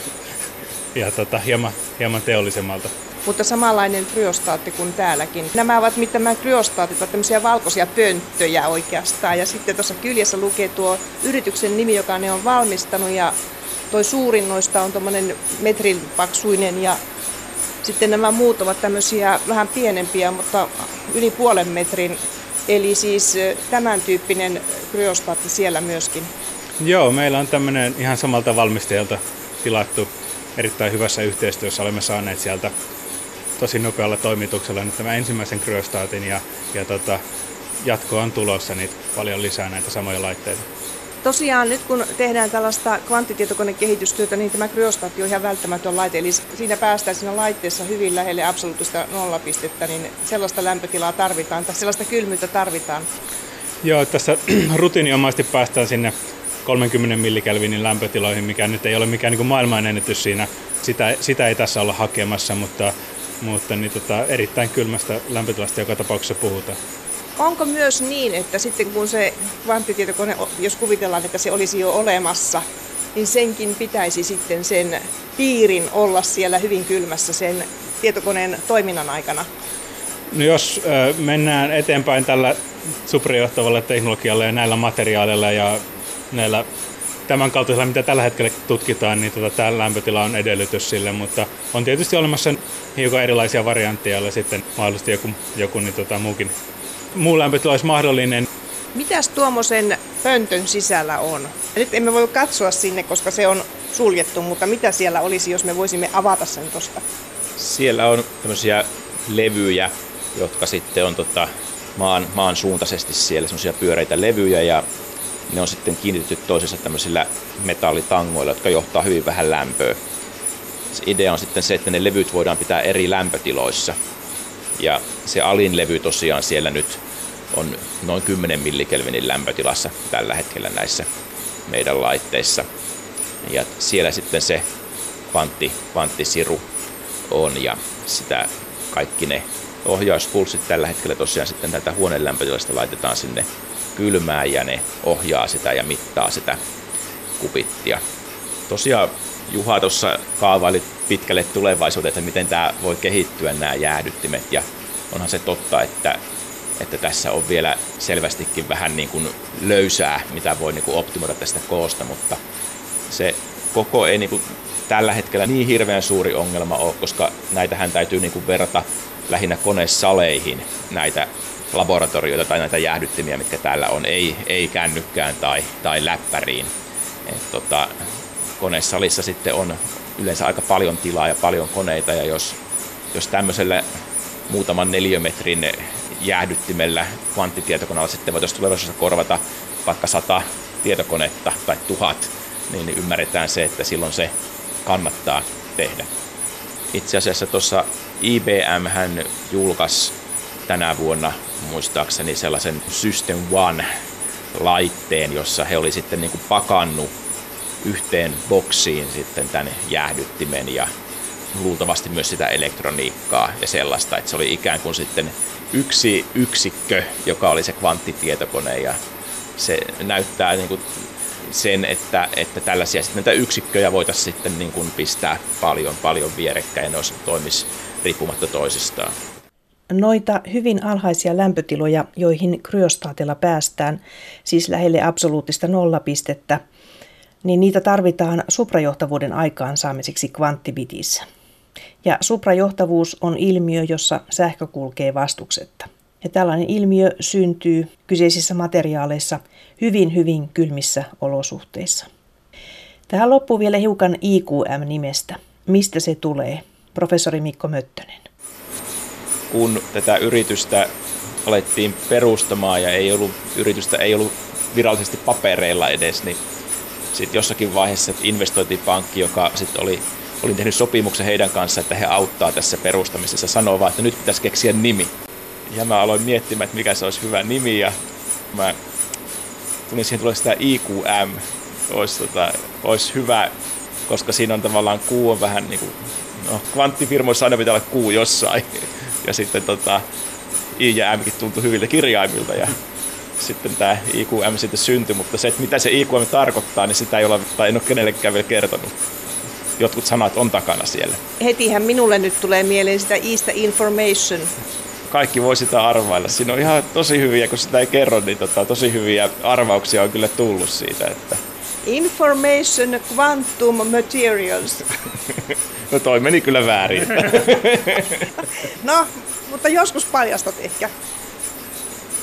ja tota, hieman, hieman teollisemmalta mutta samanlainen kryostaatti kuin täälläkin. Nämä ovat, mitä nämä kryostaatit ovat tämmöisiä valkoisia pönttöjä oikeastaan. Ja sitten tuossa kyljessä lukee tuo yrityksen nimi, joka ne on valmistanut ja toi suurin noista on tuommoinen metrin paksuinen ja sitten nämä muut ovat tämmöisiä vähän pienempiä, mutta yli puolen metrin. Eli siis tämän tyyppinen kryostaatti siellä myöskin. Joo, meillä on tämmöinen ihan samalta valmistajalta tilattu erittäin hyvässä yhteistyössä. Olemme saaneet sieltä tosi nopealla toimituksella nyt tämän ensimmäisen kryostaatin ja, ja tota, jatko on tulossa niin paljon lisää näitä samoja laitteita. Tosiaan nyt kun tehdään tällaista kvanttitietokonekehitystyötä, niin tämä kryostaatti on ihan välttämätön laite. Eli siinä päästään siinä laitteessa hyvin lähelle absoluuttista nollapistettä, niin sellaista lämpötilaa tarvitaan tai sellaista kylmyyttä tarvitaan. Joo, tässä [CLEARS THROAT] rutiiniomaisesti päästään sinne 30 millikelvinin lämpötiloihin, mikä nyt ei ole mikään niin maailmanennätys siinä. Sitä, sitä ei tässä olla hakemassa, mutta mutta niin tota, erittäin kylmästä lämpötilasta joka tapauksessa puhutaan. Onko myös niin, että sitten kun se kvanttitietokone, jos kuvitellaan, että se olisi jo olemassa, niin senkin pitäisi sitten sen piirin olla siellä hyvin kylmässä sen tietokoneen toiminnan aikana? No jos mennään eteenpäin tällä superjohtavalla teknologialla ja näillä materiaaleilla ja näillä tämän kaltaisella, mitä tällä hetkellä tutkitaan, niin tota, tämä lämpötila on edellytys sille, mutta on tietysti olemassa hiukan erilaisia variantteja, joilla sitten mahdollisesti joku, joku niin tota, muukin, muu lämpötila olisi mahdollinen. Mitäs tuommoisen pöntön sisällä on? Nyt emme voi katsoa sinne, koska se on suljettu, mutta mitä siellä olisi, jos me voisimme avata sen tuosta? Siellä on tämmöisiä levyjä, jotka sitten on tota, maan, maan suuntaisesti siellä semmoisia pyöreitä levyjä ja ne on sitten kiinnitetty toisessa tämmöisillä metallitangoilla, jotka johtaa hyvin vähän lämpöä. Se idea on sitten se, että ne levyt voidaan pitää eri lämpötiloissa. Ja se alin levy tosiaan siellä nyt on noin 10 millikelvinin lämpötilassa tällä hetkellä näissä meidän laitteissa. Ja siellä sitten se kvantti, kvanttisiru on ja sitä kaikki ne ohjauspulssit tällä hetkellä tosiaan sitten tätä huoneen lämpötilasta laitetaan sinne kylmää ja ne ohjaa sitä ja mittaa sitä kupittia. Tosiaan Juha tuossa kaavaili pitkälle tulevaisuuteen, että miten tämä voi kehittyä nämä jäähdyttimet ja onhan se totta, että, että tässä on vielä selvästikin vähän niin kuin löysää, mitä voi niin kuin optimoida tästä koosta, mutta se koko ei niin kuin tällä hetkellä niin hirveän suuri ongelma ole, koska näitähän täytyy niin kuin verrata lähinnä konesaleihin näitä laboratorioita tai näitä jäähdyttimiä, mitkä täällä on, ei, ei kännykkään tai, tai läppäriin. Et tota, konesalissa sitten on yleensä aika paljon tilaa ja paljon koneita ja jos jos tämmöisellä muutaman neliömetrin jäähdyttimellä kvanttitietokoneella sitten voitaisiin tulevaisuudessa korvata vaikka sata tietokonetta tai tuhat, niin ymmärretään se, että silloin se kannattaa tehdä. Itse asiassa tuossa IBM hän julkaisi tänä vuonna muistaakseni sellaisen System One laitteen, jossa he oli sitten niin kuin pakannut yhteen boksiin sitten tämän jäähdyttimen ja luultavasti myös sitä elektroniikkaa ja sellaista, että se oli ikään kuin sitten yksi yksikkö, joka oli se kvanttitietokone ja se näyttää niin kuin sen, että, että tällaisia sitten näitä yksikköjä voitaisiin sitten niin kuin pistää paljon, paljon vierekkäin ja ne toimisi riippumatta toisistaan. Noita hyvin alhaisia lämpötiloja, joihin kryostaatilla päästään, siis lähelle absoluuttista nollapistettä, niin niitä tarvitaan suprajohtavuuden aikaansaamiseksi kvanttibitissä. Ja suprajohtavuus on ilmiö, jossa sähkö kulkee vastuksetta. Ja tällainen ilmiö syntyy kyseisissä materiaaleissa hyvin hyvin kylmissä olosuhteissa. Tähän loppuu vielä hiukan IQM-nimestä. Mistä se tulee? Professori Mikko Möttönen. Kun tätä yritystä alettiin perustamaan ja ei ollut, yritystä ei ollut virallisesti papereilla edes, niin sitten jossakin vaiheessa investointipankki, joka sitten oli, oli tehnyt sopimuksen heidän kanssa, että he auttaa tässä perustamisessa, sanoo vaan, että nyt pitäisi keksiä nimi. Ja mä aloin miettimään, että mikä se olisi hyvä nimi ja mä tulin siihen tulee sitä IQM, olisi, tota, olisi hyvä, koska siinä on tavallaan kuu on vähän niin kuin, no kvanttifirmoissa aina pitää olla kuu jossain. Ja sitten tota, I ja M tuntui hyviltä kirjaimilta ja sitten tämä IQM sitten syntyi, mutta se, että mitä se IQM tarkoittaa, niin sitä ei ole, tai en ole kenellekään vielä kertonut. Jotkut sanat on takana siellä. Hetihän minulle nyt tulee mieleen sitä East Information. Kaikki voi sitä arvailla. Siinä on ihan tosi hyviä, kun sitä ei kerro, niin tota, tosi hyviä arvauksia on kyllä tullut siitä. Että... Information Quantum Materials. [LAUGHS] no toi meni kyllä väärin. [LAUGHS] no, mutta joskus paljastat ehkä.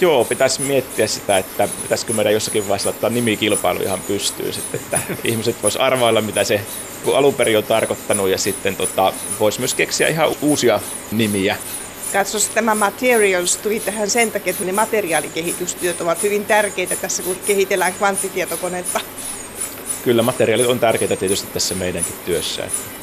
Joo, pitäisi miettiä sitä, että pitäisikö meidän jossakin vaiheessa ottaa nimikilpailu ihan pystyy sitten, että [LAUGHS] ihmiset vois arvailla, mitä se alun perin on tarkoittanut ja sitten tota, voisi myös keksiä ihan uusia nimiä. Katsos, tämä Materials tuli tähän sen takia, että ne materiaalikehitystyöt ovat hyvin tärkeitä tässä, kun kehitellään kvanttitietokonetta. Kyllä materiaalit on tärkeitä tietysti tässä meidänkin työssä. Että